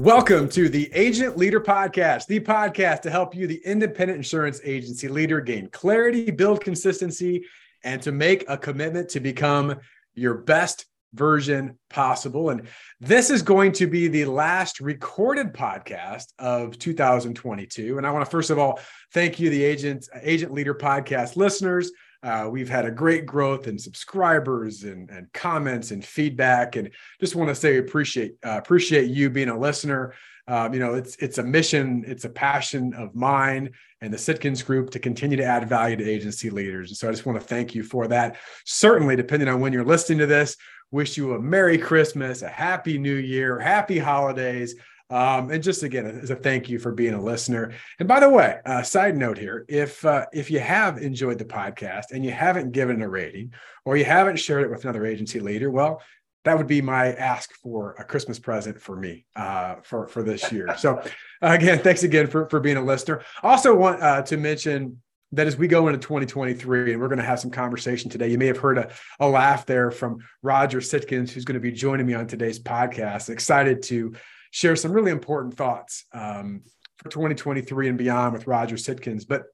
Welcome to the Agent Leader Podcast, the podcast to help you, the independent insurance agency leader, gain clarity, build consistency, and to make a commitment to become your best version possible. And this is going to be the last recorded podcast of 2022. And I want to first of all thank you, the Agent Agent Leader Podcast listeners. Uh, we've had a great growth in subscribers and, and comments and feedback, and just want to say appreciate uh, appreciate you being a listener. Um, you know, it's it's a mission, it's a passion of mine and the Sitkins Group to continue to add value to agency leaders. And so I just want to thank you for that. Certainly, depending on when you're listening to this, wish you a Merry Christmas, a Happy New Year, Happy Holidays. Um, and just again, as a thank you for being a listener. And by the way, uh, side note here: if uh, if you have enjoyed the podcast and you haven't given it a rating, or you haven't shared it with another agency leader, well, that would be my ask for a Christmas present for me uh, for for this year. So, again, thanks again for for being a listener. Also, want uh, to mention that as we go into 2023 and we're going to have some conversation today you may have heard a, a laugh there from roger sitkins who's going to be joining me on today's podcast excited to share some really important thoughts um, for 2023 and beyond with Roger Sitkins. But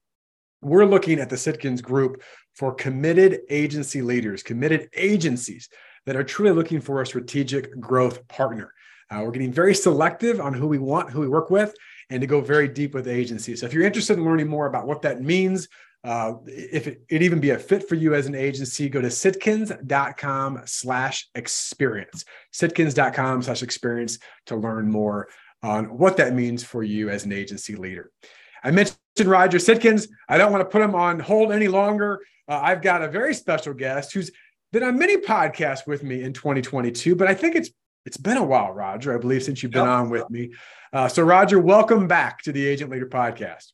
we're looking at the Sitkins group for committed agency leaders, committed agencies that are truly looking for a strategic growth partner. Uh, we're getting very selective on who we want, who we work with, and to go very deep with agencies. So if you're interested in learning more about what that means, uh, if it, would even be a fit for you as an agency, go to sitkins.com slash experience, sitkins.com slash experience to learn more on what that means for you as an agency leader. I mentioned Roger Sitkins. I don't want to put him on hold any longer. Uh, I've got a very special guest who's been on many podcasts with me in 2022, but I think it's it's been a while, Roger, I believe, since you've been yep. on with me. Uh, so, Roger, welcome back to the Agent Leader Podcast.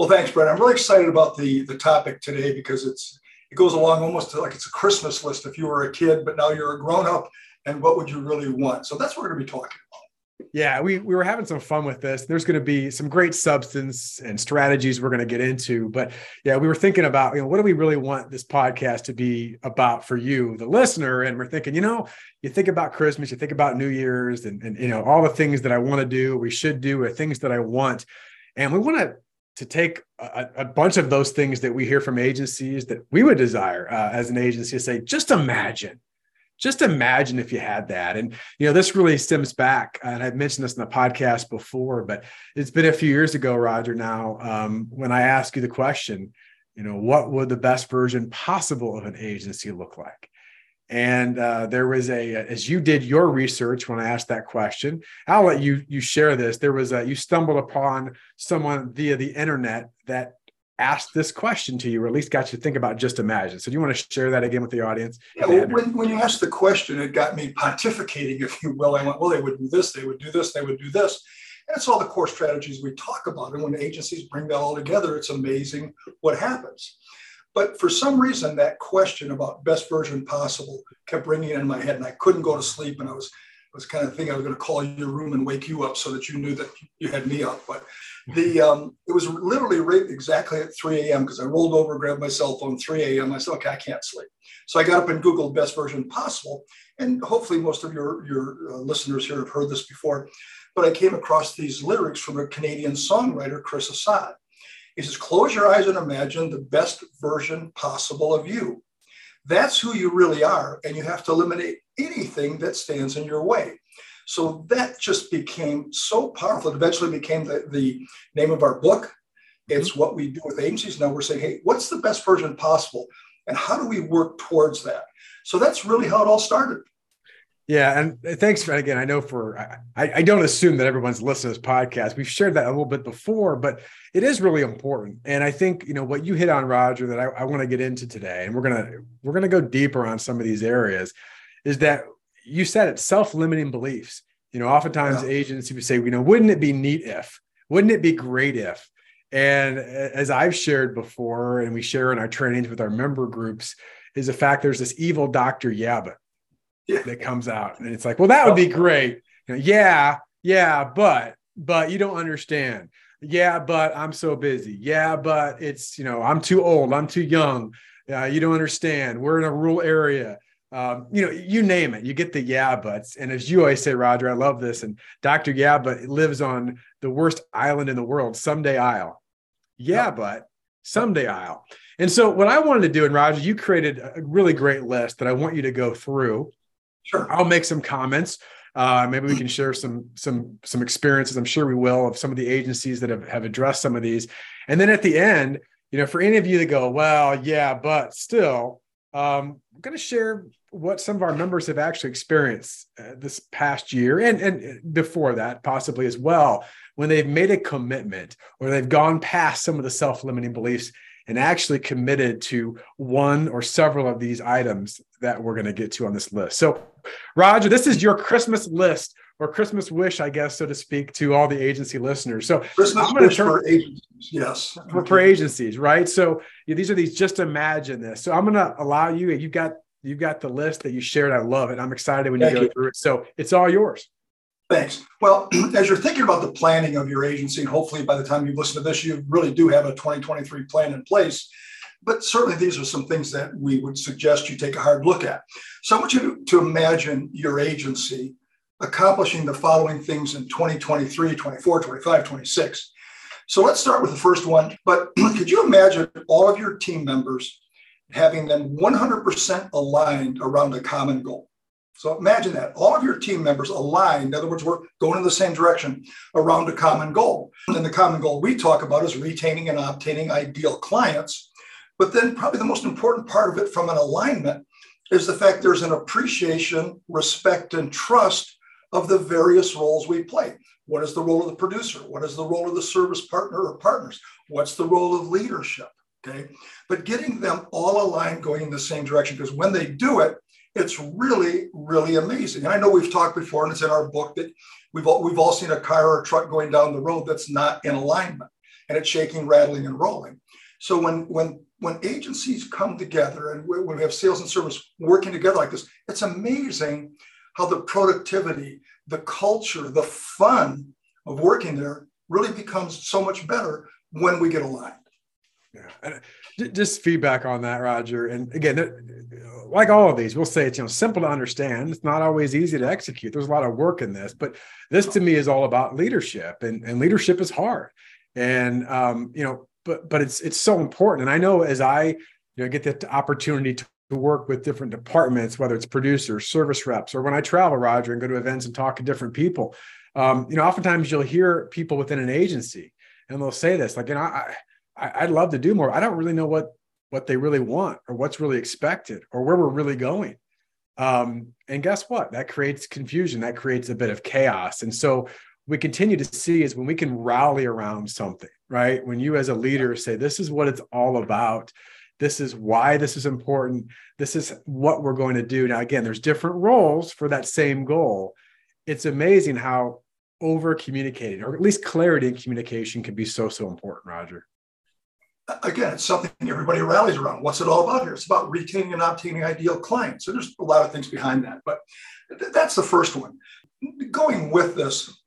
Well, thanks, Brent. I'm really excited about the the topic today because it's it goes along almost like it's a Christmas list if you were a kid, but now you're a grown up, and what would you really want? So that's what we're going to be talking about. Yeah, we, we were having some fun with this. There's going to be some great substance and strategies we're going to get into. But yeah, we were thinking about, you know, what do we really want this podcast to be about for you, the listener? And we're thinking, you know, you think about Christmas, you think about New Year's and, and you know, all the things that I want to do, we should do, or things that I want. And we want to to take a, a, bunch of those things that we hear from agencies that we would desire uh, as an agency to say, just imagine, just imagine if you had that. And, you know, this really stems back, and I've mentioned this in the podcast before, but it's been a few years ago, Roger, now, um, when I asked you the question, you know, what would the best version possible of an agency look like? And uh, there was a, as you did your research when I asked that question, I'll let you you share this. There was a, you stumbled upon someone via the internet that asked this question to you, or at least got you to think about just imagine. So do you want to share that again with the audience? Yeah, well, when, when you asked the question, it got me pontificating, if you will. I went, well, they would do this, they would do this, they would do this. And it's all the core strategies we talk about. And when agencies bring that all together, it's amazing what happens. But for some reason, that question about best version possible kept ringing in my head, and I couldn't go to sleep. And I was was kind of thinking I was going to call your room and wake you up so that you knew that you had me up. But the um, it was literally right exactly at 3 a.m. because I rolled over, grabbed my cell phone, 3 a.m. I said, okay, I can't sleep. So I got up and Googled best version possible. And hopefully most of your, your uh, listeners here have heard this before. But I came across these lyrics from a Canadian songwriter, Chris Assad. He says, close your eyes and imagine the best version possible of you. That's who you really are. And you have to eliminate anything that stands in your way. So that just became so powerful. It eventually became the, the name of our book. It's mm-hmm. what we do with agencies. Now we're saying, hey, what's the best version possible? And how do we work towards that? So that's really how it all started. Yeah, and uh, thanks for again. I know for I, I don't assume that everyone's listening to this podcast. We've shared that a little bit before, but it is really important. And I think you know what you hit on, Roger, that I, I want to get into today, and we're gonna we're gonna go deeper on some of these areas, is that you said it self-limiting beliefs. You know, oftentimes yeah. agents would say, you know, wouldn't it be neat if? Wouldn't it be great if? And as I've shared before, and we share in our trainings with our member groups, is the fact there's this evil doctor, yeah, but yeah. that comes out. And it's like, well, that would be great. You know, yeah, yeah, but, but you don't understand. Yeah, but I'm so busy. Yeah, but it's, you know, I'm too old. I'm too young. Uh, you don't understand. We're in a rural area. um, you know, you name it, you get the yeah buts. And as you always say, Roger, I love this. And Dr. Yeah, but lives on the worst island in the world, Someday Isle. Yeah, yep. but Someday Isle. And so what I wanted to do, and Roger, you created a really great list that I want you to go through. Sure. I'll make some comments. Uh, maybe we can share some some some experiences. I'm sure we will of some of the agencies that have, have addressed some of these. And then at the end, you know, for any of you that go, well, yeah, but still, um, I'm going to share what some of our members have actually experienced uh, this past year and, and before that, possibly as well, when they've made a commitment or they've gone past some of the self limiting beliefs and actually committed to one or several of these items that we're going to get to on this list. So, Roger, this is your Christmas list or Christmas wish, I guess, so to speak, to all the agency listeners. So Christmas I'm wish turn, for agencies, yes, for, for agencies, right? So yeah, these are these. Just imagine this. So I'm going to allow you. You've got you've got the list that you shared. I love it. I'm excited when you go you. through it. So it's all yours. Thanks. Well, as you're thinking about the planning of your agency, and hopefully by the time you listen to this, you really do have a 2023 plan in place. But certainly, these are some things that we would suggest you take a hard look at. So, I want you to imagine your agency accomplishing the following things in 2023, 24, 25, 26. So, let's start with the first one. But could you imagine all of your team members having them 100% aligned around a common goal? So imagine that all of your team members aligned. In other words, we're going in the same direction around a common goal. And the common goal we talk about is retaining and obtaining ideal clients. But then, probably the most important part of it from an alignment is the fact there's an appreciation, respect, and trust of the various roles we play. What is the role of the producer? What is the role of the service partner or partners? What's the role of leadership? Okay. But getting them all aligned going in the same direction, because when they do it, it's really, really amazing. And I know we've talked before, and it's in our book that we've all, we've all seen a car or a truck going down the road that's not in alignment, and it's shaking, rattling, and rolling. So when when when agencies come together and when we have sales and service working together like this, it's amazing how the productivity, the culture, the fun of working there really becomes so much better when we get aligned. Yeah. Uh, just feedback on that, Roger. And again, like all of these, we'll say it's you know simple to understand. It's not always easy to execute. There's a lot of work in this, but this to me is all about leadership, and, and leadership is hard. And um, you know, but but it's it's so important. And I know as I you know get the opportunity to work with different departments, whether it's producers, service reps, or when I travel, Roger, and go to events and talk to different people. Um, you know, oftentimes you'll hear people within an agency, and they'll say this, like, you know, I, I I'd love to do more. I don't really know what what they really want or what's really expected or where we're really going. Um, and guess what? That creates confusion. That creates a bit of chaos. And so we continue to see is when we can rally around something, right? When you as a leader say, this is what it's all about. This is why this is important. This is what we're going to do. Now, again, there's different roles for that same goal. It's amazing how over communicating or at least clarity in communication can be so, so important, Roger again, it's something everybody rallies around. What's it all about here? It's about retaining and obtaining ideal clients. So there's a lot of things behind that, but th- that's the first one. Going with this,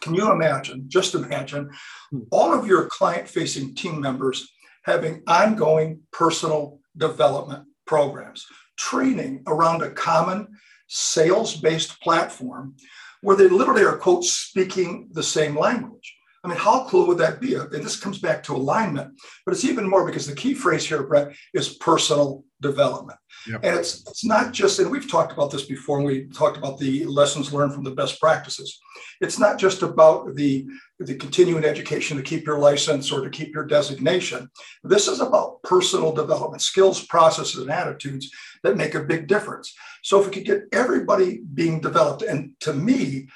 can you imagine, just imagine, hmm. all of your client facing team members having ongoing personal development programs, training around a common sales based platform where they literally are, quote, speaking the same language. I mean, how cool would that be? And this comes back to alignment, but it's even more because the key phrase here, Brent, is personal development. Yep. And it's it's not just, and we've talked about this before, and we talked about the lessons learned from the best practices. It's not just about the the continuing education to keep your license or to keep your designation. This is about personal development, skills, processes, and attitudes that make a big difference. So if we could get everybody being developed, and to me,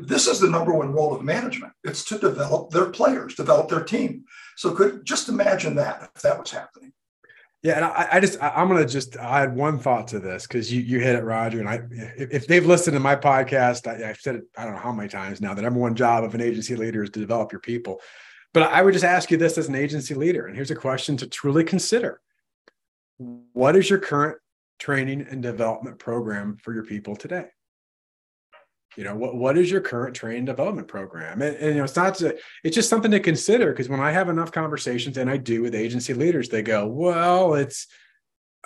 this is the number one role of management. It's to develop their players, develop their team. So could just imagine that if that was happening. Yeah, and I, I just I, am gonna just add one thought to this because you you hit it, Roger. And I if, if they've listened to my podcast, I, have said it I don't know how many times now. The number one job of an agency leader is to develop your people. But I would just ask you this as an agency leader, and here's a question to truly consider: What is your current training and development program for your people today? You know what what is your current training development program and, and you know it's not to, it's just something to consider because when i have enough conversations and i do with agency leaders they go well it's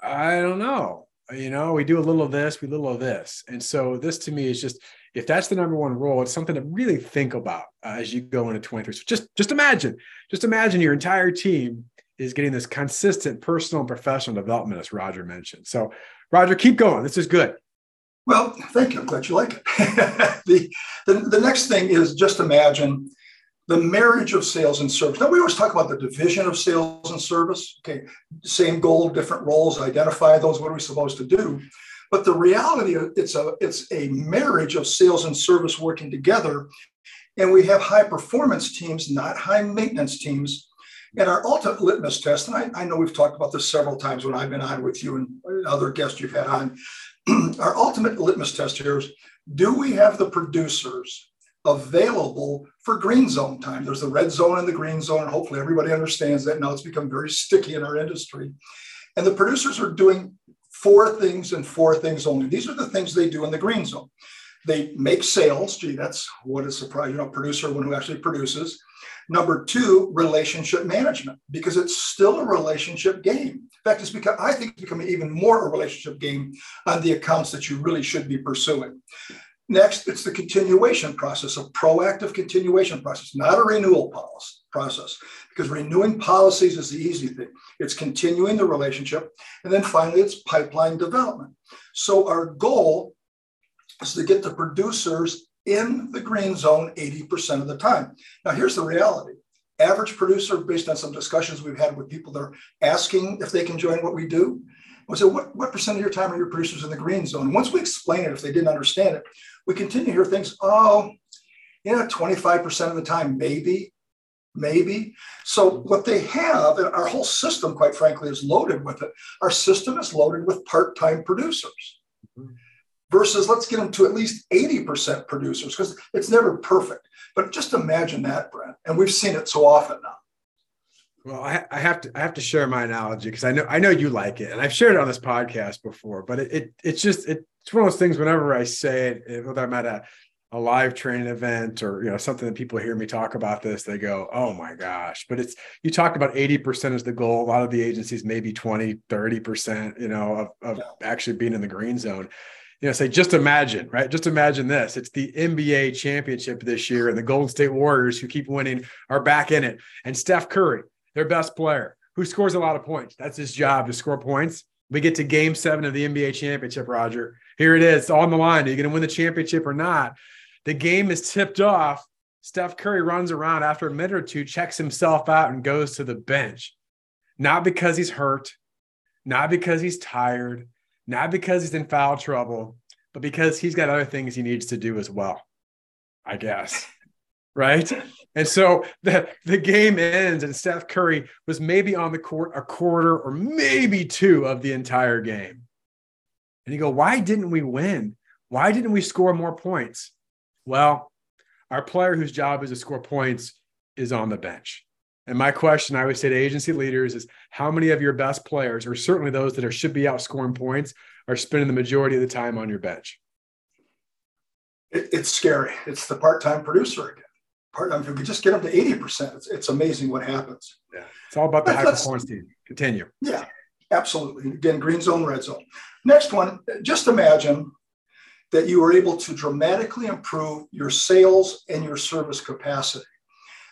i don't know you know, we do a little of this, we little of this. And so this to me is just if that's the number one role, it's something to really think about uh, as you go into 23. So just just imagine, just imagine your entire team is getting this consistent personal and professional development, as Roger mentioned. So, Roger, keep going. This is good. Well, thank you. I'm glad you like it. the, the, the next thing is just imagine the marriage of sales and service. Now, we always talk about the division of sales and service. Okay, same goal, different roles, identify those. What are we supposed to do? But the reality, it's a it's a marriage of sales and service working together, and we have high performance teams, not high maintenance teams. And our ultimate litmus test, and I, I know we've talked about this several times when I've been on with you and other guests you've had on. our ultimate litmus test here is: Do we have the producers available for green zone time. There's the red zone and the green zone, and hopefully everybody understands that now it's become very sticky in our industry. And the producers are doing four things and four things only. These are the things they do in the green zone. They make sales. Gee, that's what a surprise, you know, producer, one who actually produces. Number two, relationship management, because it's still a relationship game. In fact, it's become, I think it's becoming even more a relationship game on the accounts that you really should be pursuing. Next, it's the continuation process, a proactive continuation process, not a renewal policy process, because renewing policies is the easy thing. It's continuing the relationship. And then finally, it's pipeline development. So our goal is to get the producers in the green zone 80% of the time. Now, here's the reality. Average producer, based on some discussions we've had with people that are asking if they can join what we do, we say, what, what percent of your time are your producers in the green zone? Once we explain it, if they didn't understand it, we continue to hear things, oh, you know, 25% of the time, maybe, maybe. So what they have, and our whole system, quite frankly, is loaded with it. Our system is loaded with part-time producers. Versus let's get them to at least 80% producers because it's never perfect. But just imagine that, Brent. And we've seen it so often now. Well, I, I, have to I have to share my analogy because I know I know you like it, and I've shared it on this podcast before. But it, it it's just it, it's one of those things. Whenever I say it, whether I'm at a a live training event or you know something that people hear me talk about this, they go, "Oh my gosh!" But it's you talked about eighty percent is the goal. A lot of the agencies maybe 20, 30 percent, you know, of, of actually being in the green zone you know, say, just imagine, right? Just imagine this. It's the NBA championship this year, and the Golden State Warriors, who keep winning, are back in it. And Steph Curry, their best player, who scores a lot of points. That's his job to score points. We get to game seven of the NBA championship, Roger. Here it is, on the line. Are you going to win the championship or not? The game is tipped off. Steph Curry runs around after a minute or two, checks himself out, and goes to the bench. Not because he's hurt, not because he's tired, not because he's in foul trouble, but because he's got other things he needs to do as well, I guess. right? And so the, the game ends, and Steph Curry was maybe on the court a quarter or maybe two of the entire game. And you go, why didn't we win? Why didn't we score more points? Well, our player whose job is to score points is on the bench. And my question I would say to agency leaders is how many of your best players, or certainly those that are should be out scoring points, are spending the majority of the time on your bench? It, it's scary. It's the part-time producer again part. Mean, if we just get them to 80%, it's, it's amazing what happens. Yeah. It's all about the high performance team. Continue. Yeah, absolutely. Again, green zone, red zone. Next one, just imagine that you were able to dramatically improve your sales and your service capacity.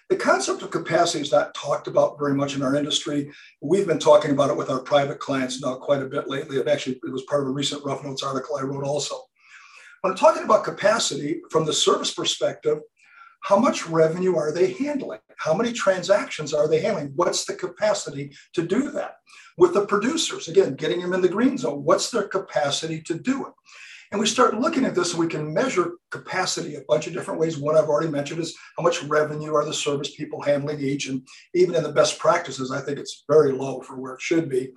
The concept of capacity is not talked about very much in our industry. We've been talking about it with our private clients now quite a bit lately. It actually it was part of a recent Rough Notes article I wrote also. When I'm talking about capacity from the service perspective, how much revenue are they handling? How many transactions are they handling? What's the capacity to do that? With the producers, again, getting them in the green zone, what's their capacity to do it? And we start looking at this and we can measure capacity a bunch of different ways. One I've already mentioned is how much revenue are the service people handling each. And even in the best practices, I think it's very low for where it should be.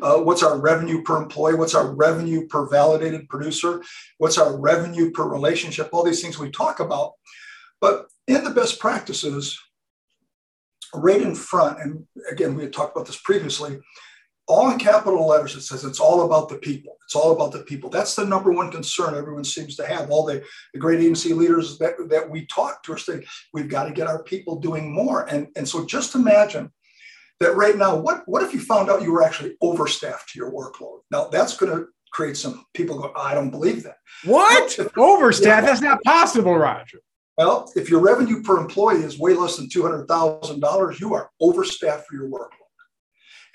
Uh, what's our revenue per employee? What's our revenue per validated producer? What's our revenue per relationship? All these things we talk about. But in the best practices, right in front, and again, we had talked about this previously, all in capital letters, it says it's all about the people. It's all about the people. That's the number one concern everyone seems to have. All the, the great agency leaders that, that we talk to are saying, we've got to get our people doing more. And, and so just imagine that right now, what, what if you found out you were actually overstaffed to your workload? Now, that's going to create some people go, I don't believe that. What? overstaffed? Yeah. That's not possible, Roger. Well, if your revenue per employee is way less than $200,000, you are overstaffed for your workload.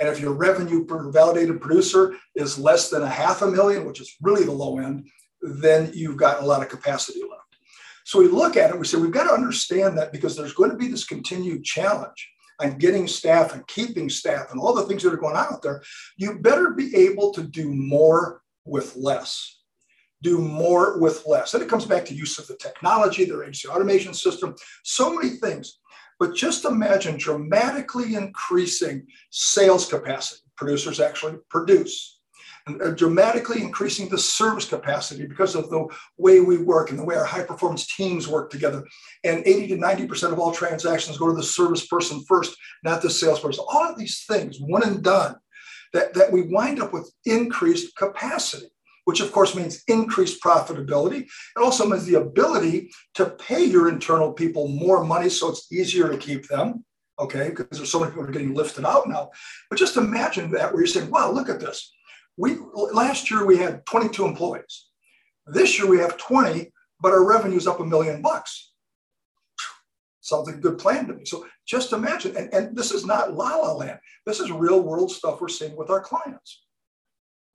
And if your revenue per validated producer is less than a half a million, which is really the low end, then you've got a lot of capacity left. So we look at it, we say we've got to understand that because there's going to be this continued challenge on getting staff and keeping staff and all the things that are going on out there. You better be able to do more with less. Do more with less. And it comes back to use of the technology, their agency automation system, so many things. But just imagine dramatically increasing sales capacity. Producers actually produce. And uh, dramatically increasing the service capacity because of the way we work and the way our high performance teams work together. And 80 to 90% of all transactions go to the service person first, not the salesperson. All of these things, one and done, that, that we wind up with increased capacity which of course means increased profitability. It also means the ability to pay your internal people more money so it's easier to keep them. Okay, because there's so many people are getting lifted out now. But just imagine that where you're saying, wow, look at this. We last year we had 22 employees. This year we have 20, but our revenue is up a million bucks. Sounds like a good plan to me. So just imagine, and, and this is not la la land. This is real world stuff we're seeing with our clients.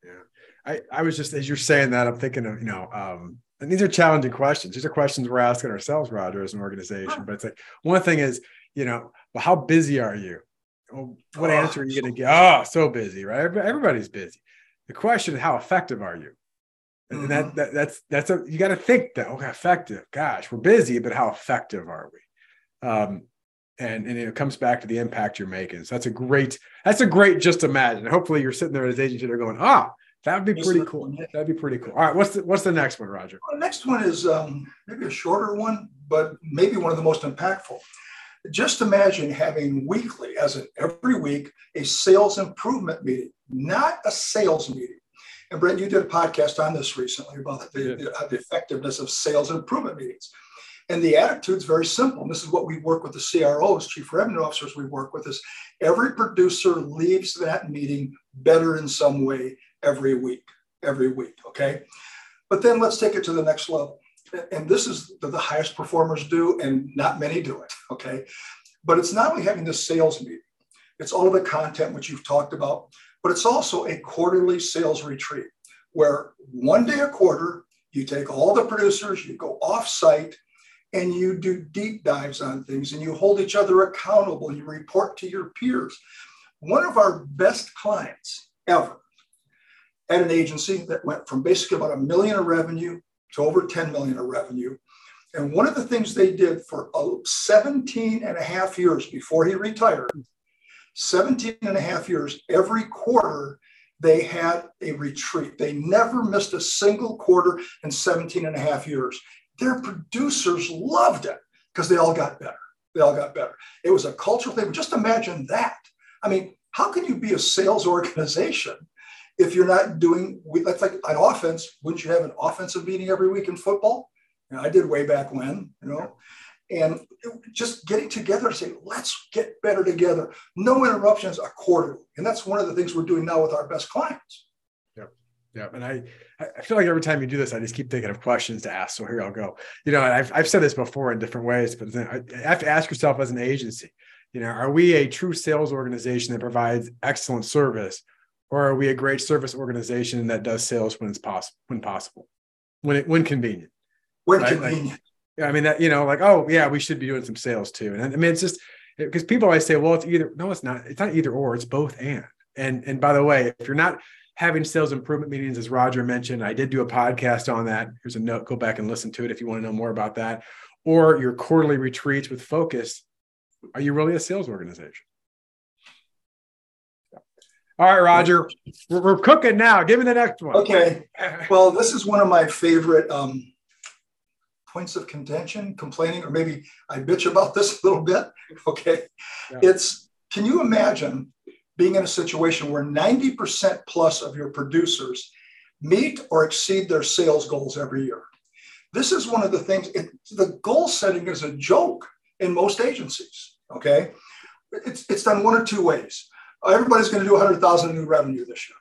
Yeah. I, I was just as you're saying that, I'm thinking of, you know, um, and these are challenging questions. These are questions we're asking ourselves, Roger, as an organization. But it's like one thing is, you know, well, how busy are you? Well, what oh, answer are you going to get? Oh, so busy, right? Everybody's busy. The question is, how effective are you? And mm-hmm. that, that, that's that's a you got to think that okay, effective. Gosh, we're busy, but how effective are we? Um, and and it comes back to the impact you're making. So that's a great that's a great just imagine. Hopefully, you're sitting there as agents that are going, ah, That'd be pretty cool. That'd be pretty cool. All right, what's the what's the next one, Roger? Well, the next one is um, maybe a shorter one, but maybe one of the most impactful. Just imagine having weekly, as in every week, a sales improvement meeting, not a sales meeting. And Brent, you did a podcast on this recently about the, the, the effectiveness of sales improvement meetings. And the attitude is very simple. And this is what we work with the CROs, chief revenue officers we work with is every producer leaves that meeting better in some way every week, every week. Okay. But then let's take it to the next level. And this is the highest performers do, and not many do it. Okay. But it's not only having this sales meeting, it's all of the content which you've talked about, but it's also a quarterly sales retreat where one day a quarter, you take all the producers, you go off site, and you do deep dives on things and you hold each other accountable, you report to your peers. One of our best clients ever at an agency that went from basically about a million of revenue to over 10 million of revenue. And one of the things they did for uh, 17 and a half years before he retired, 17 and a half years, every quarter, they had a retreat. They never missed a single quarter in 17 and a half years. Their producers loved it because they all got better. They all got better. It was a cultural thing. Just imagine that. I mean, how can you be a sales organization if you're not doing, that's like an offense. Wouldn't you have an offensive meeting every week in football? You know, I did way back when, you know, and just getting together and saying, let's get better together. No interruptions, a quarterly. And that's one of the things we're doing now with our best clients. yeah. And I, I feel like every time you do this, I just keep thinking of questions to ask. So here I'll go. You know, I've, I've said this before in different ways, but I have to ask yourself as an agency, you know, are we a true sales organization that provides excellent service? Or are we a great service organization that does sales when it's possible when possible? When it when convenient when right? convenient. like, yeah i mean that you know like oh yeah we should be doing some sales too. And i mean it's just because people always say well it's either no it's not it's not either or it's both and. And and by the way if you're not having sales improvement meetings as roger mentioned i did do a podcast on that. Here's a note go back and listen to it if you want to know more about that. Or your quarterly retreats with focus are you really a sales organization all right, Roger, we're, we're, cooking now. Give me the next one. Okay. Well, this is one of my favorite um, points of contention, complaining, or maybe I bitch about this a little bit. Okay. Yeah. It's can you imagine being in a situation where 90% plus of your producers meet or exceed their sales goals every year? This is one of the things, it, the goal setting is a joke in most agencies. Okay. It's, it's done one or two ways everybody's going to do 100,000 new revenue this year.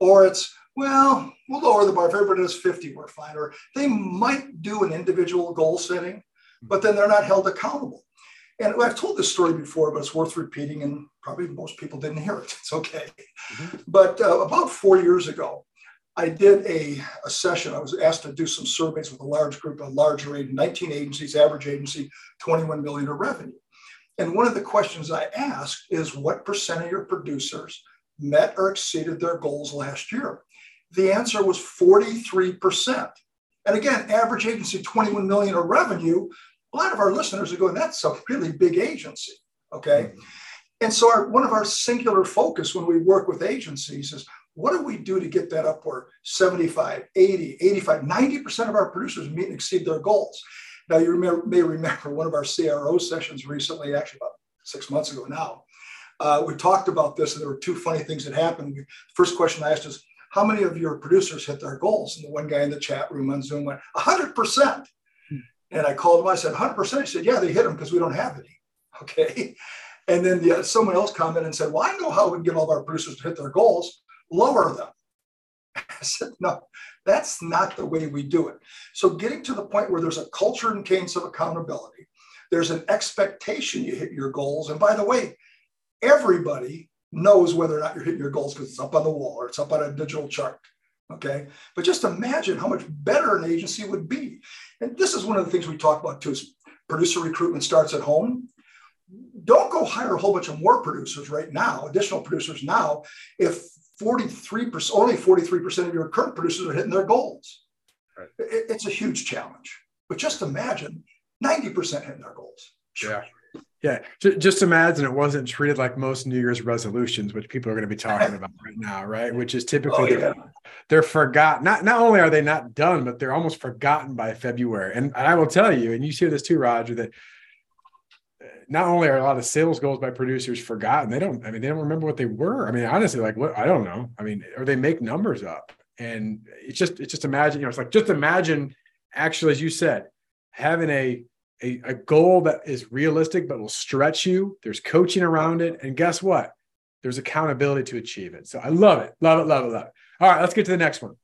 Or it's, well, we'll lower the bar. If everybody does 50, we're fine. Or they might do an individual goal setting, but then they're not held accountable. And I've told this story before, but it's worth repeating, and probably most people didn't hear it. It's okay. Mm-hmm. But uh, about four years ago, I did a, a session. I was asked to do some surveys with a large group, a large range, 19 agencies, average agency, 21 million of revenue. And one of the questions I asked is what percent of your producers met or exceeded their goals last year? The answer was 43%. And again, average agency, 21 million of revenue. A lot of our listeners are going, that's a really big agency. Okay. Mm-hmm. And so our, one of our singular focus when we work with agencies is what do we do to get that up where 75, 80, 85, 90% of our producers meet and exceed their goals? Now, you remember, may remember one of our CRO sessions recently, actually about six months ago now. Uh, we talked about this, and there were two funny things that happened. The first question I asked is, how many of your producers hit their goals? And the one guy in the chat room on Zoom went, 100%. Hmm. And I called him, I said, 100%. He said, yeah, they hit them because we don't have any. Okay. And then the, someone else commented and said, well, I know how we can get all of our producers to hit their goals lower them. I said, no, that's not the way we do it. So getting to the point where there's a culture and cadence of accountability, there's an expectation you hit your goals. And by the way, everybody knows whether or not you're hitting your goals because it's up on the wall or it's up on a digital chart. Okay. But just imagine how much better an agency would be. And this is one of the things we talk about too is producer recruitment starts at home. Don't go hire a whole bunch of more producers right now, additional producers now, if 43%, only 43% of your current producers are hitting their goals. Right. It, it's a huge challenge. But just imagine 90% hitting their goals. Yeah. Yeah. Just imagine it wasn't treated like most New Year's resolutions, which people are going to be talking about right now, right? Which is typically oh, yeah. they're, they're forgotten. Not not only are they not done, but they're almost forgotten by February. And, and I will tell you, and you hear this too, Roger, that not only are a lot of sales goals by producers forgotten, they don't, I mean, they don't remember what they were. I mean, honestly, like what, I don't know. I mean, or they make numbers up and it's just, it's just imagine, you know, it's like, just imagine actually, as you said, having a, a, a goal that is realistic, but will stretch you. There's coaching around it. And guess what? There's accountability to achieve it. So I love it. Love it. Love it. Love it. All right, let's get to the next one.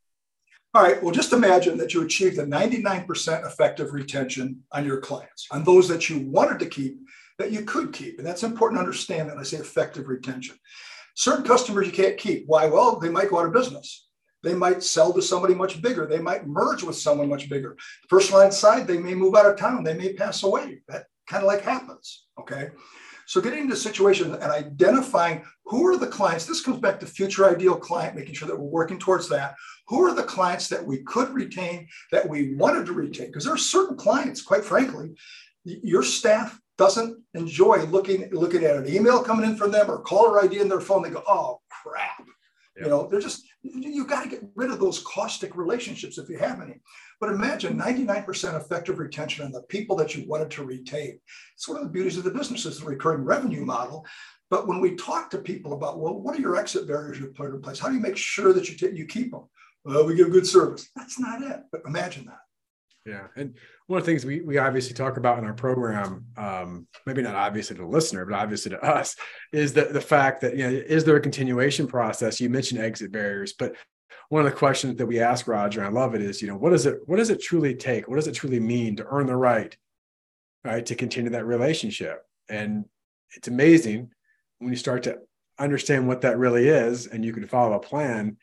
All right, well, just imagine that you achieved a 99% effective retention on your clients, on those that you wanted to keep that you could keep. And that's important to understand that I say effective retention. Certain customers you can't keep. Why? Well, they might go out of business. They might sell to somebody much bigger. They might merge with someone much bigger. Personal line side, they may move out of town. They may pass away. That kind of like happens. Okay. So getting into situations and identifying who are the clients, this comes back to future ideal client, making sure that we're working towards that. Who are the clients that we could retain, that we wanted to retain? Because there are certain clients, quite frankly, your staff doesn't enjoy looking looking at an email coming in from them or caller ID in their phone. They go, oh crap. Yep. You know, they're just you got to get rid of those caustic relationships if you have any. But imagine 99% effective retention on the people that you wanted to retain. It's one of the beauties of the business is the recurring revenue model. But when we talk to people about, well, what are your exit barriers you put in place? How do you make sure that you, t- you keep them? Well, we give good service. That's not it. But imagine that. Yeah. And one of the things we, we obviously talk about in our program, um, maybe not obviously to the listener, but obviously to us, is the, the fact that, you know, is there a continuation process? You mentioned exit barriers, but one of the questions that we ask Roger, and I love it, is, you know, what does it, what does it truly take? What does it truly mean to earn the right, right, to continue that relationship? And it's amazing when you start to understand what that really is and you can follow a plan,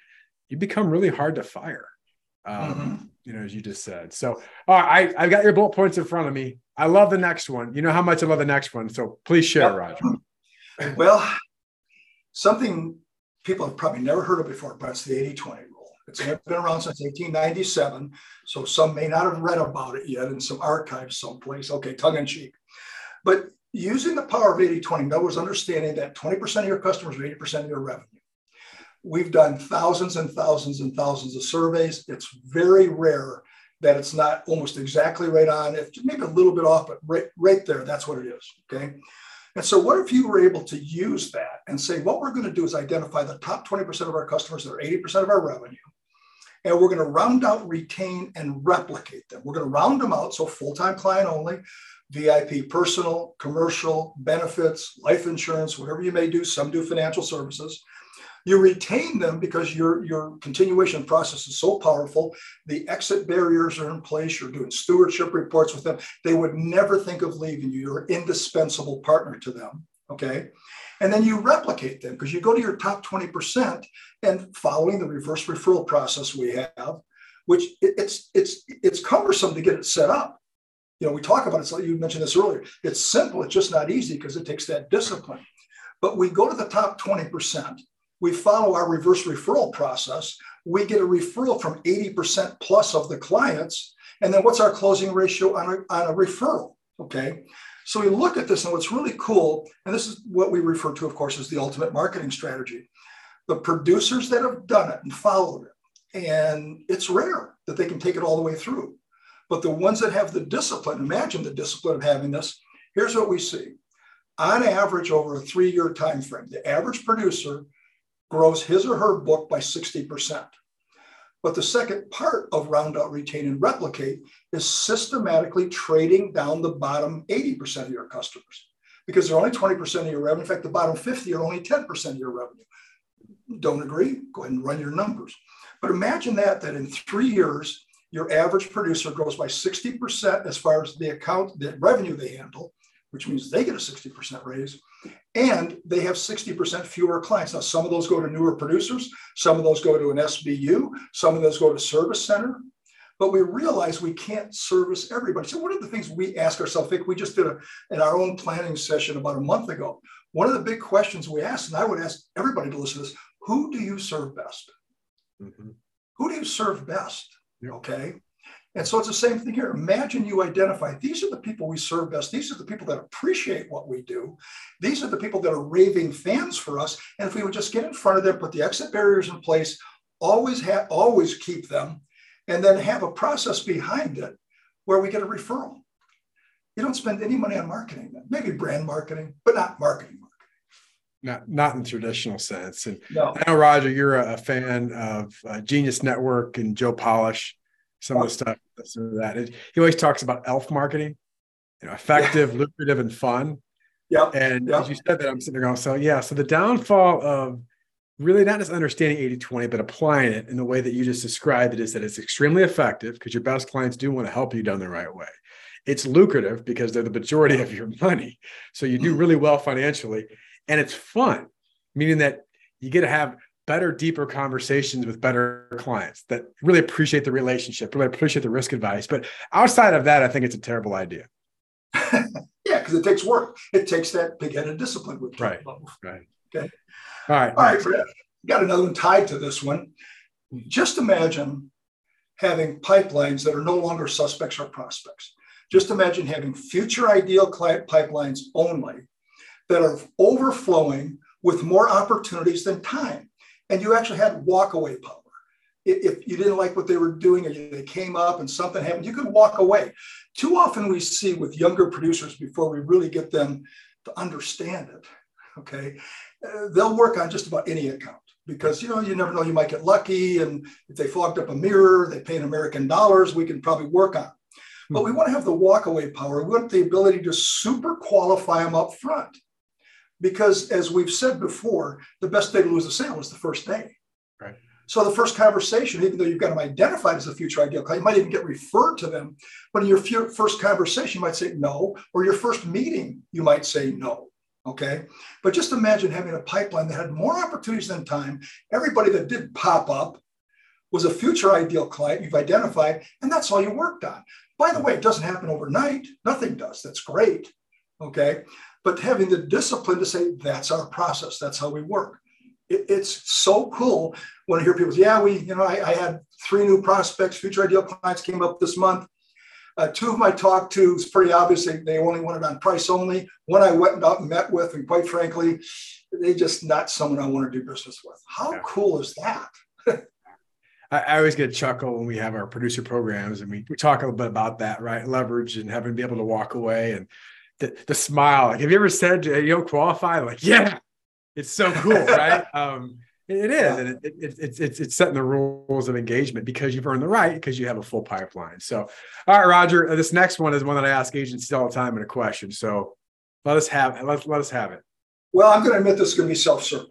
you become really hard to fire. Um, mm-hmm you know, as you just said. So, all right, I, I've got your bullet points in front of me. I love the next one. You know how much I love the next one. So please share, yep. Roger. Well, something people have probably never heard of before, but it's the 80 20 rule. It's been around since 1897. So some may not have read about it yet in some archives someplace. Okay, tongue in cheek. But using the power of 80 20, that was understanding that 20% of your customers are 80% of your revenue. We've done thousands and thousands and thousands of surveys. It's very rare that it's not almost exactly right on. If maybe a little bit off, but right, right there, that's what it is. Okay. And so, what if you were able to use that and say, what we're going to do is identify the top 20% of our customers that are 80% of our revenue, and we're going to round out, retain, and replicate them. We're going to round them out. So, full time client only, VIP personal, commercial, benefits, life insurance, whatever you may do. Some do financial services. You retain them because your, your continuation process is so powerful. The exit barriers are in place. You're doing stewardship reports with them. They would never think of leaving you. You're an indispensable partner to them. Okay. And then you replicate them because you go to your top 20% and following the reverse referral process we have, which it's it's it's cumbersome to get it set up. You know, we talk about it, so you mentioned this earlier. It's simple, it's just not easy because it takes that discipline. But we go to the top 20%, we follow our reverse referral process, we get a referral from 80% plus of the clients. And then what's our closing ratio on a, on a referral? Okay. So we look at this, and what's really cool, and this is what we refer to, of course, as the ultimate marketing strategy. The producers that have done it and followed it, and it's rare that they can take it all the way through. But the ones that have the discipline, imagine the discipline of having this. Here's what we see. On average, over a three-year time frame, the average producer grows his or her book by 60%. But the second part of round out, retain, and replicate is systematically trading down the bottom 80% of your customers because they're only 20% of your revenue. In fact, the bottom 50 are only 10% of your revenue. Don't agree? Go ahead and run your numbers. But imagine that that in three years, your average producer grows by 60% as far as the account, the revenue they handle, which means they get a 60% raise and they have 60% fewer clients. Now, some of those go to newer producers, some of those go to an SBU, some of those go to service center, but we realize we can't service everybody. So, one of the things we ask ourselves, Vic, we just did a, in our own planning session about a month ago. One of the big questions we asked, and I would ask everybody to listen to this who do you serve best? Mm-hmm. Who do you serve best? Okay. And so it's the same thing here. Imagine you identify these are the people we serve best. These are the people that appreciate what we do. These are the people that are raving fans for us. And if we would just get in front of them, put the exit barriers in place, always have always keep them, and then have a process behind it where we get a referral. You don't spend any money on marketing, then. maybe brand marketing, but not marketing not not in traditional sense. And no. I know Roger, you're a, fan of uh, Genius Network and Joe Polish some of the stuff that it, he always talks about elf marketing, you know, effective, yeah. lucrative, and fun. Yeah. And as you said that, I'm sitting there going, so yeah. So the downfall of really not just understanding 80 20, but applying it in the way that you just described it is that it's extremely effective because your best clients do want to help you done the right way. It's lucrative because they're the majority of your money. So you do mm-hmm. really well financially. And it's fun, meaning that you get to have better, deeper conversations with better clients that really appreciate the relationship, really appreciate the risk advice. But outside of that, I think it's a terrible idea. yeah, because it takes work. It takes that big-headed discipline. With right. Right. Okay. All right. All right. Fred, got another one tied to this one. Just imagine having pipelines that are no longer suspects or prospects. Just imagine having future ideal client pipelines only that are overflowing with more opportunities than time and you actually had walkaway power. If you didn't like what they were doing or they came up and something happened, you could walk away. Too often we see with younger producers before we really get them to understand it, okay, uh, they'll work on just about any account because you know you never know you might get lucky and if they fogged up a mirror they pay in american dollars we can probably work on but we hmm. want to have the walkaway power we want the ability to super qualify them up front because as we've said before, the best day to lose a sale is the first day. Right. So the first conversation, even though you've got them identified as a future ideal client, you might even get referred to them. But in your first conversation, you might say no, or your first meeting, you might say no. Okay. But just imagine having a pipeline that had more opportunities than time. Everybody that did pop up was a future ideal client you've identified, and that's all you worked on. By the way, it doesn't happen overnight. Nothing does. That's great. Okay but having the discipline to say that's our process. That's how we work. It, it's so cool when i hear people say yeah we you know I, I, had three new prospects. Future ideal clients came up this month. Uh, two of them i talked to it's pretty obvious. They, they only wanted on price only. One i went out and met with and quite frankly they just not someone i want to do business with. How yeah. cool is that? I, always get a chuckle when we have our producer programs and we, we talk a little bit about that, right? Leverage and having to be able to walk away. And the, the smile. Like, have you ever said you don't qualify? Like, yeah, it's so cool, right? Um, it is, and it, it, it's it's it's setting the rules of engagement because you've earned the right because you have a full pipeline. So, all right, Roger, this next one is one that I ask agents all the time in a question. So, let us have let let us have it. Well, I'm going to admit this is going to be self-serving.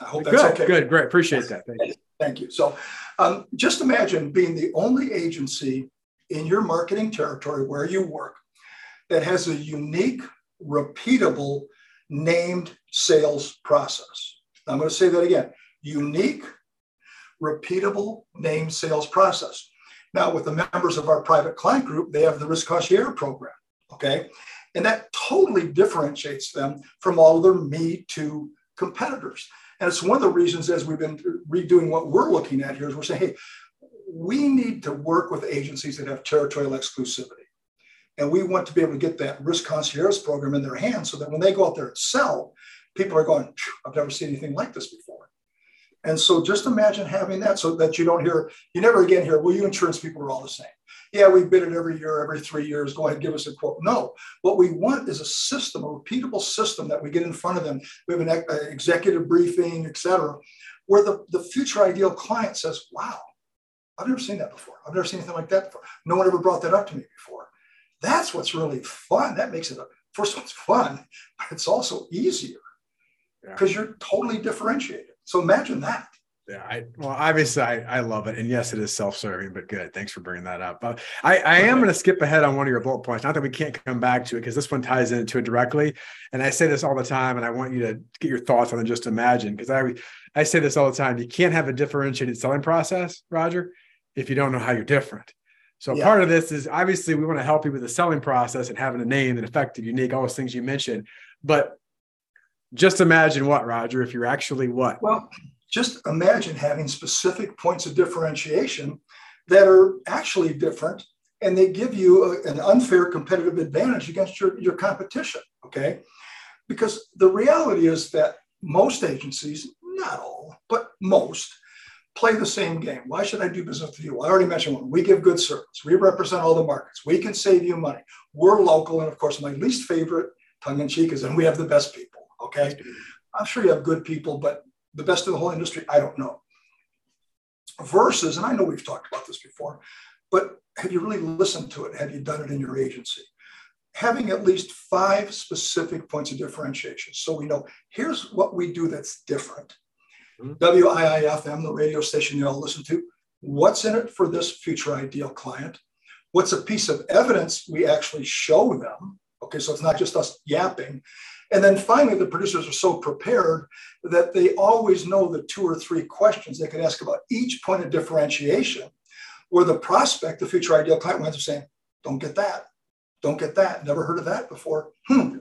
I hope that's good, okay. Good, great. Appreciate that. Thank you. Thank you. So um, just imagine being the only agency in your marketing territory where you work that has a unique, repeatable, named sales process. I'm going to say that again unique, repeatable, named sales process. Now, with the members of our private client group, they have the Risk Concierge program. Okay. And that totally differentiates them from all their Me Too competitors. And it's one of the reasons, as we've been redoing what we're looking at here, is we're saying, hey, we need to work with agencies that have territorial exclusivity. And we want to be able to get that risk concierge program in their hands so that when they go out there and sell, people are going, I've never seen anything like this before. And so just imagine having that so that you don't hear, you never again hear, well, you insurance people are all the same. Yeah, we bid it every year, every three years. Go ahead, give us a quote. No, what we want is a system, a repeatable system that we get in front of them. We have an uh, executive briefing, et cetera, where the, the future ideal client says, wow, I've never seen that before. I've never seen anything like that before. No one ever brought that up to me before. That's what's really fun. That makes it, a, first of all, it's fun, but it's also easier because yeah. you're totally differentiated. So imagine that. Yeah, I well, obviously I, I love it, and yes, it is self-serving, but good. Thanks for bringing that up. Uh, I I am going to skip ahead on one of your bullet points. Not that we can't come back to it because this one ties into it directly. And I say this all the time, and I want you to get your thoughts on it. Just imagine, because I I say this all the time. You can't have a differentiated selling process, Roger, if you don't know how you're different. So yeah. part of this is obviously we want to help you with the selling process and having a name and effective, unique, all those things you mentioned. But just imagine what, Roger, if you're actually what? Well, just imagine having specific points of differentiation that are actually different and they give you a, an unfair competitive advantage against your, your competition. Okay. Because the reality is that most agencies, not all, but most, play the same game. Why should I do business with you? I already mentioned one. We give good service. We represent all the markets. We can save you money. We're local. And of course, my least favorite tongue in cheek is, and we have the best people. Okay. I'm sure you have good people, but the best in the whole industry, I don't know. Versus, and I know we've talked about this before, but have you really listened to it? Have you done it in your agency? Having at least five specific points of differentiation. So we know here's what we do that's different. Mm-hmm. WIIFM, the radio station you all listen to, what's in it for this future ideal client? What's a piece of evidence we actually show them? Okay, so it's not just us yapping. And then finally, the producers are so prepared that they always know the two or three questions they could ask about each point of differentiation, where the prospect, the future ideal client, winds up saying, Don't get that. Don't get that. Never heard of that before. Hmm.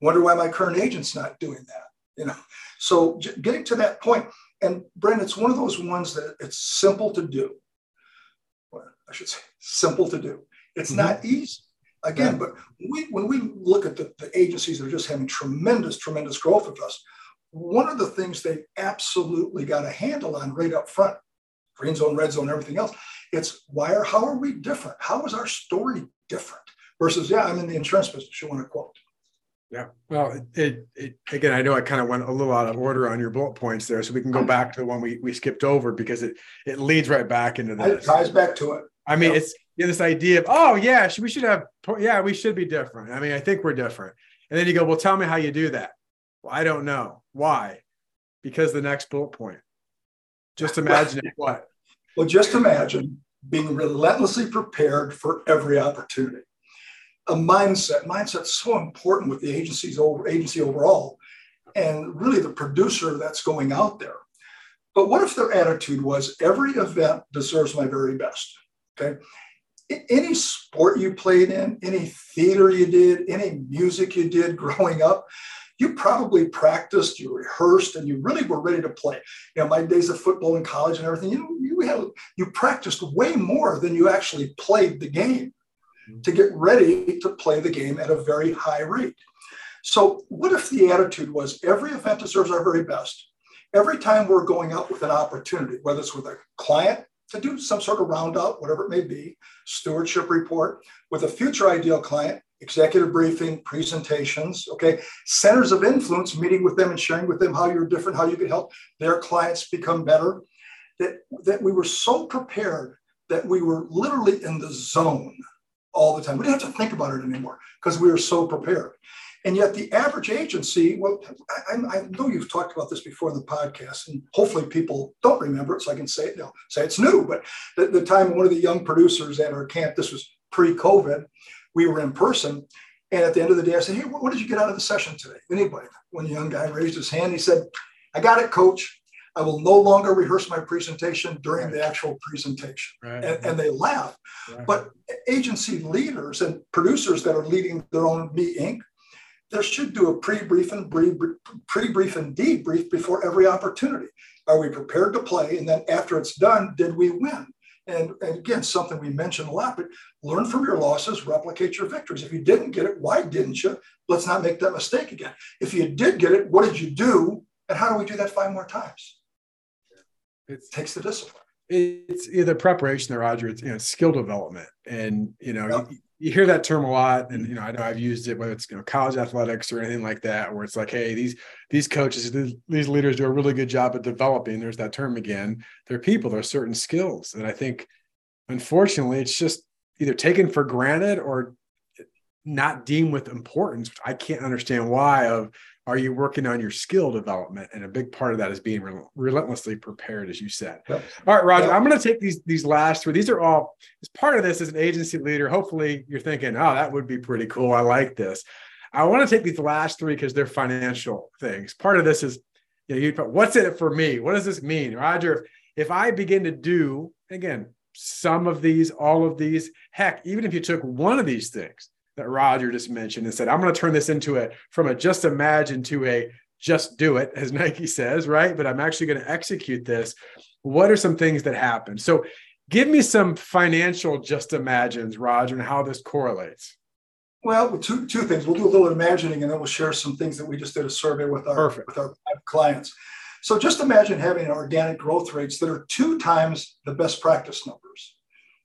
Wonder why my current agent's not doing that. You know, so getting to that point, and Brent, it's one of those ones that it's simple to do. Well, I should say simple to do. It's mm-hmm. not easy again. But we, when we look at the, the agencies that are just having tremendous, tremendous growth with us, one of the things they absolutely got a handle on right up front, green zone, red zone, everything else, it's why or how are we different? How is our story different? Versus, yeah, I'm in the insurance business. You want to quote. Yeah. Well, it, it, again, I know I kind of went a little out of order on your bullet points there, so we can go back to the one we, we skipped over because it it leads right back into this. It ties back to it. I mean, yep. it's you know, this idea of, oh yeah, we should have, yeah, we should be different. I mean, I think we're different. And then you go, well, tell me how you do that. Well, I don't know. Why? Because the next bullet point. Just imagine what? Well, just imagine being relentlessly prepared for every opportunity. A mindset. Mindset's so important with the agency's over agency overall, and really the producer that's going out there. But what if their attitude was every event deserves my very best? Okay any sport you played in, any theater you did, any music you did growing up, you probably practiced, you rehearsed, and you really were ready to play. You know, my days of football in college and everything, you you had you practiced way more than you actually played the game. To get ready to play the game at a very high rate. So, what if the attitude was every event deserves our very best? Every time we're going out with an opportunity, whether it's with a client, to do some sort of roundup, whatever it may be, stewardship report with a future ideal client, executive briefing, presentations, okay, centers of influence, meeting with them and sharing with them how you're different, how you can help their clients become better. That, that we were so prepared that we were literally in the zone all the time. We didn't have to think about it anymore because we were so prepared. And yet, the average agency, well, I, I, know you've talked about this before in the podcast, and hopefully people don't remember it, so I can say it now. Say it's new, but the, the time one of the young producers at our camp, this was pre COVID, we were in person. And at the end of the day, I said, Hey, what did you get out of the session today? Anybody? One young guy raised his hand. He said, I got it, coach. I will no longer rehearse my presentation during right. the actual presentation. Right. And, and, they laugh. Right. But agency leaders and producers that are leading their own Me Inc., they should do a pre-brief and pre-brief and debrief before every opportunity. Are we prepared to play? And then after it's done, did we win? And, and again, something we mention a lot, but learn from your losses, replicate your victories. If you didn't get it, why didn't you? Let's not make that mistake again. If you did get it, what did you do? And how do we do that five more times? It takes the discipline. It's either preparation or Roger, it's you know, skill development. And you know, yep. you, you, hear that term a lot. And you know, I know I've used it whether it's you know college athletics or anything like that, where it's like, hey, these these coaches, these, these leaders do a really good job at developing. There's that term again. They're people, they're certain skills. And I think unfortunately it's just either taken for granted or not deemed with importance, which I can't understand why of are you working on your skill development? And a big part of that is being re- relentlessly prepared as you said. Yep. all right roger yep. i'm going to take these these last three. These are all as part of this as an agency leader. Hopefully you're thinking oh that would be pretty cool. I like this. I want to take these last three because they're financial things. Part of this is you know you what's in it for me? What does this mean? Roger if, if i begin to do again some of these all of these heck even if you took one of these things that Roger just mentioned and said, I'm going to turn this into a from a just imagine to a just do it, as Nike says, right? But I'm actually going to execute this. What are some things that happen? So give me some financial just imagines, Roger, and how this correlates. Well, two, two things. We'll do a little imagining and then we'll share some things that we just did a survey with our, Perfect. with our clients. So just imagine having organic growth rates that are two times the best practice numbers.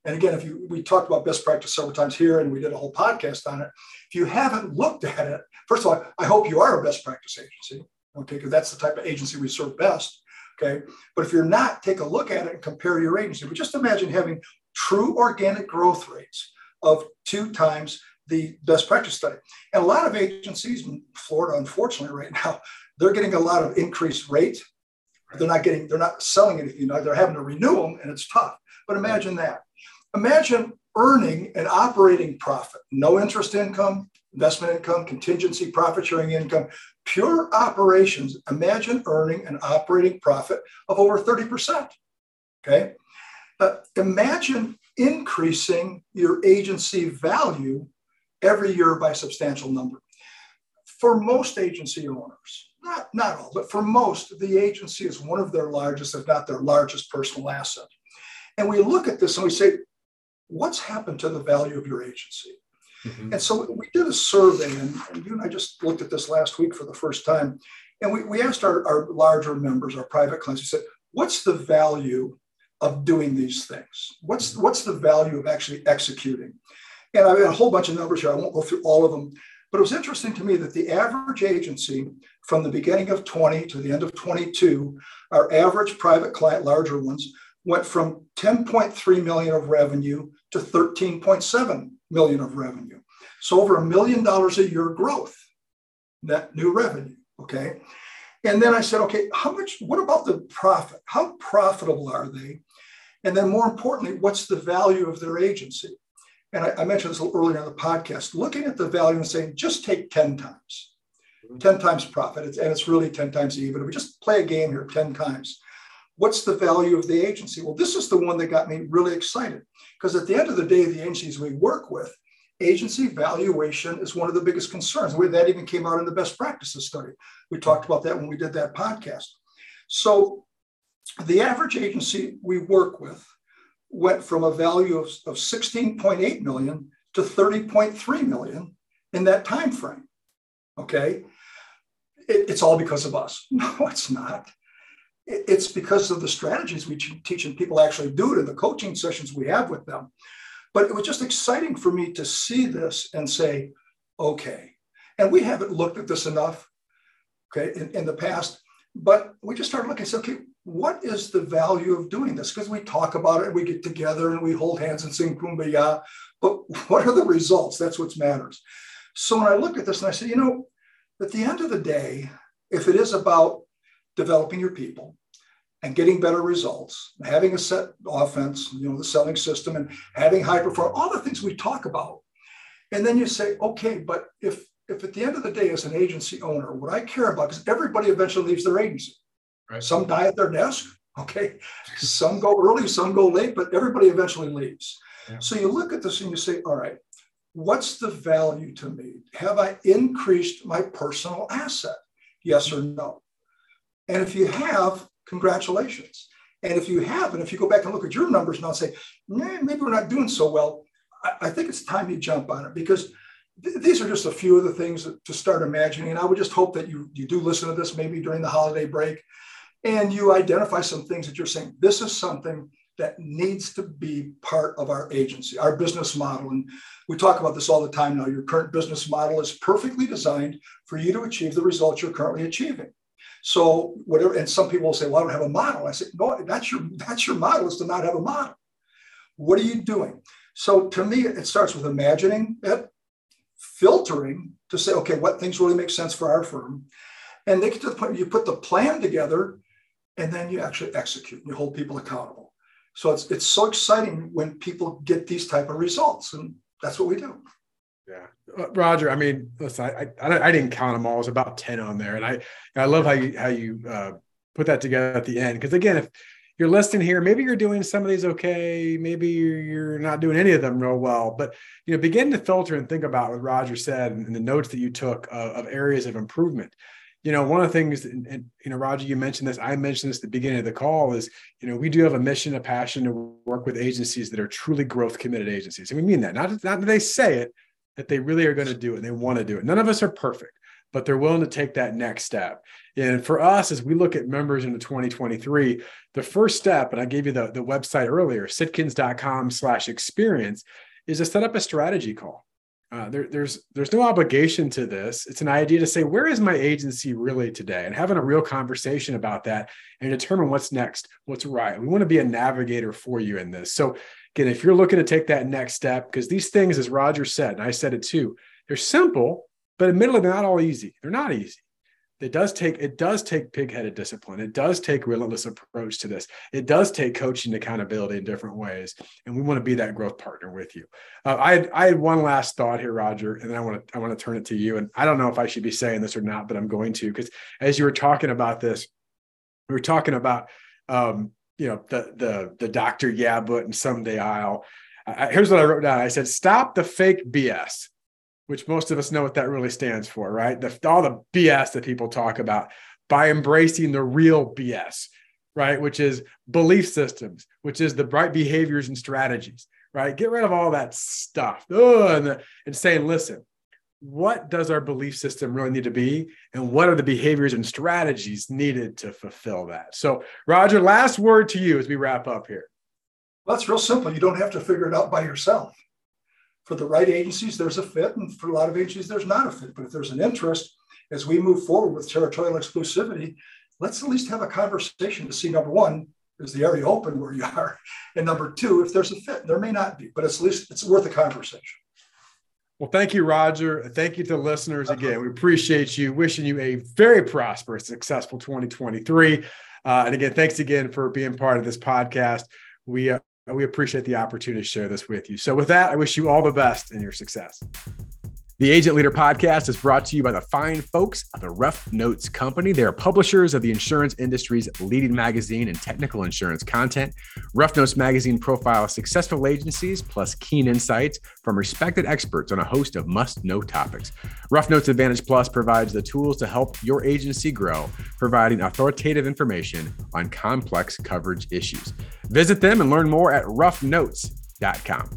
And again, if you we talked about best practice several times here, and we did a whole podcast on it. If you haven't looked at it, first of all, I hope you are a best practice agency, okay, because that's the type of agency we serve best. Okay, but if you're not, take a look at it and compare your agency. But just imagine having true organic growth rates of two times the best practice study. And a lot of agencies in Florida, unfortunately, right now, they're getting a lot of increased rate. They're not getting, they're not selling anything. You know, they're having to renew them, and it's tough. But imagine that. Imagine earning an operating profit, no interest income, investment income, contingency, profit sharing income, pure operations. Imagine earning an operating profit of over 30%. Okay. Uh, imagine increasing your agency value every year by a substantial number. For most agency owners, not, not all, but for most, the agency is one of their largest, if not their largest personal asset. And we look at this and we say, what's happened to the value of your agency? Mm-hmm. And so we did a survey, and, and, you and I just looked at this last week for the first time. And we, we asked our, our larger members, our private clients, we said, what's the value of doing these things? What's, what's the value of actually executing? And I have a whole bunch of numbers here. I won't go through all of them. But it was interesting to me that the average agency from the beginning of 20 to the end of 22, our average private client, larger ones, went from 10.3 million of revenue to 13.7 million of revenue. So over a million dollars a year growth, net new revenue. Okay. And then I said, okay, how much, what about the profit? How profitable are they? And then more importantly, what's the value of their agency? And I, I mentioned this a little earlier in the podcast, looking at the value and saying, just take 10 times, mm-hmm. 10 times profit. It's, and it's really 10 times even. If we just play a game here 10 times, what's the value of the agency? Well, this is the one that got me really excited because at the end of the day, the agencies we work with, agency valuation is one of the biggest concerns. That even came out in the best practices study. We talked about that when we did that podcast. So the average agency we work with went from a value of, of 16.8 million to 30.3 million in that time frame. Okay. It, it's all because of us. No, it's not it's because of the strategies we teach and people actually do it in the coaching sessions we have with them. But it was just exciting for me to see this and say, okay. And we haven't looked at this enough, okay, in, in the past. But we just started looking and said, okay, what is the value of doing this? Because we talk about it and we get together and we hold hands and sing kumbaya. But what are the results? That's what matters. So when I look at this and I say, you know, at the end of the day, if it is about developing your people and getting better results, having a set offense, you know, the selling system and having high perform, all the things we talk about. And then you say, okay, but if if at the end of the day, as an agency owner, what I care about, because everybody eventually leaves their agency. Right. Some die at their desk, okay. Some go early, some go late, but everybody eventually leaves. Yeah. So you look at this and you say, all right, what's the value to me? Have I increased my personal asset? Yes or no? And if you have, congratulations. And if you haven't, if you go back and look at your numbers and say, maybe we're not doing so well, I, I think it's time you jump on it because th- these are just a few of the things to start imagining. And I would just hope that you, you do listen to this maybe during the holiday break and you identify some things that you're saying, this is something that needs to be part of our agency, our business model. And we talk about this all the time now. Your current business model is perfectly designed for you to achieve the results you're currently achieving. So whatever, and some people will say, "Well, I don't have a model." I say, "No, that's your that's your model is to not have a model. What are you doing?" So to me, it starts with imagining it, filtering to say, "Okay, what things really make sense for our firm," and they get to the point where you put the plan together, and then you actually execute. And you hold people accountable. So it's it's so exciting when people get these type of results, and that's what we do. Yeah, uh, Roger. I mean, listen, I, I, I didn't count them all. It was about ten on there, and I I love how you how you uh, put that together at the end because again, if you're listening here, maybe you're doing some of these okay, maybe you're, you're not doing any of them real well, but you know, begin to filter and think about what Roger said and, and the notes that you took of, of areas of improvement you know, one of the things, and, and, you know, Roger, you mentioned this. I mentioned this at the beginning of the call. Is you know, we do have a mission, a passion to work with agencies that are truly growth committed agencies, and we mean that. Not not that they say it, that they really are going to do it and they want to do it. None of us are perfect, but they're willing to take that next step. And for us, as we look at members into 2023, the first step, and I gave you the, the website earlier, sitkins.com slash experience, is to set up a strategy call. Uh, there, there's there's no obligation to this. It's an idea to say where is my agency really today, and having a real conversation about that and determine what's next, what's right. We want to be a navigator for you in this. So again, if you're looking to take that next step, because these things, as Roger said, and I said it too, they're simple, but admittedly they're not all easy. They're not easy. It does take it does take pig-headed discipline. It does take relentless approach to this. It does take coaching accountability in different ways and we want to be that growth partner with you. Uh, i had i had one last thought here roger and then i want to i want to turn it to you and i don't know if i should be saying this or not but i'm going to because as you were talking about this we were talking about um, you know the the the doctor yeah but and someday i'll I, here's what i wrote down i said stop the fake bs which most of us know what that really stands for, right? The, all the BS that people talk about by embracing the real BS, right? Which is belief systems, which is the right behaviors and strategies, right? Get rid of all that stuff Ugh, and, the, and saying, listen, what does our belief system really need to be? And what are the behaviors and strategies needed to fulfill that? So, Roger, last word to you as we wrap up here. Well, it's real simple. You don't have to figure it out by yourself for the right agencies, there's a fit, and for a lot of agencies, there's not a fit. But if there's an interest as we move forward with territorial exclusivity, let's at least have a conversation to see number one, is the area open where you are? And number two, if there's a fit, there may not be, but at least it's worth a conversation. Well, thank you, Roger. Thank you to the listeners again. We appreciate you. Wishing you a very prosperous, successful 2023. Uh, and again, thanks again for being part of this podcast. We uh, we appreciate the opportunity to share this with you. So, with that, I wish you all the best in your success. The Agent Leader podcast is brought to you by the fine folks at the Rough Notes Company. They are publishers of the insurance industry's leading magazine and technical insurance content. Rough Notes magazine profiles successful agencies plus keen insights from respected experts on a host of must know topics. Rough Notes Advantage Plus provides the tools to help your agency grow, providing authoritative information on complex coverage issues. Visit them and learn more at roughnotes.com.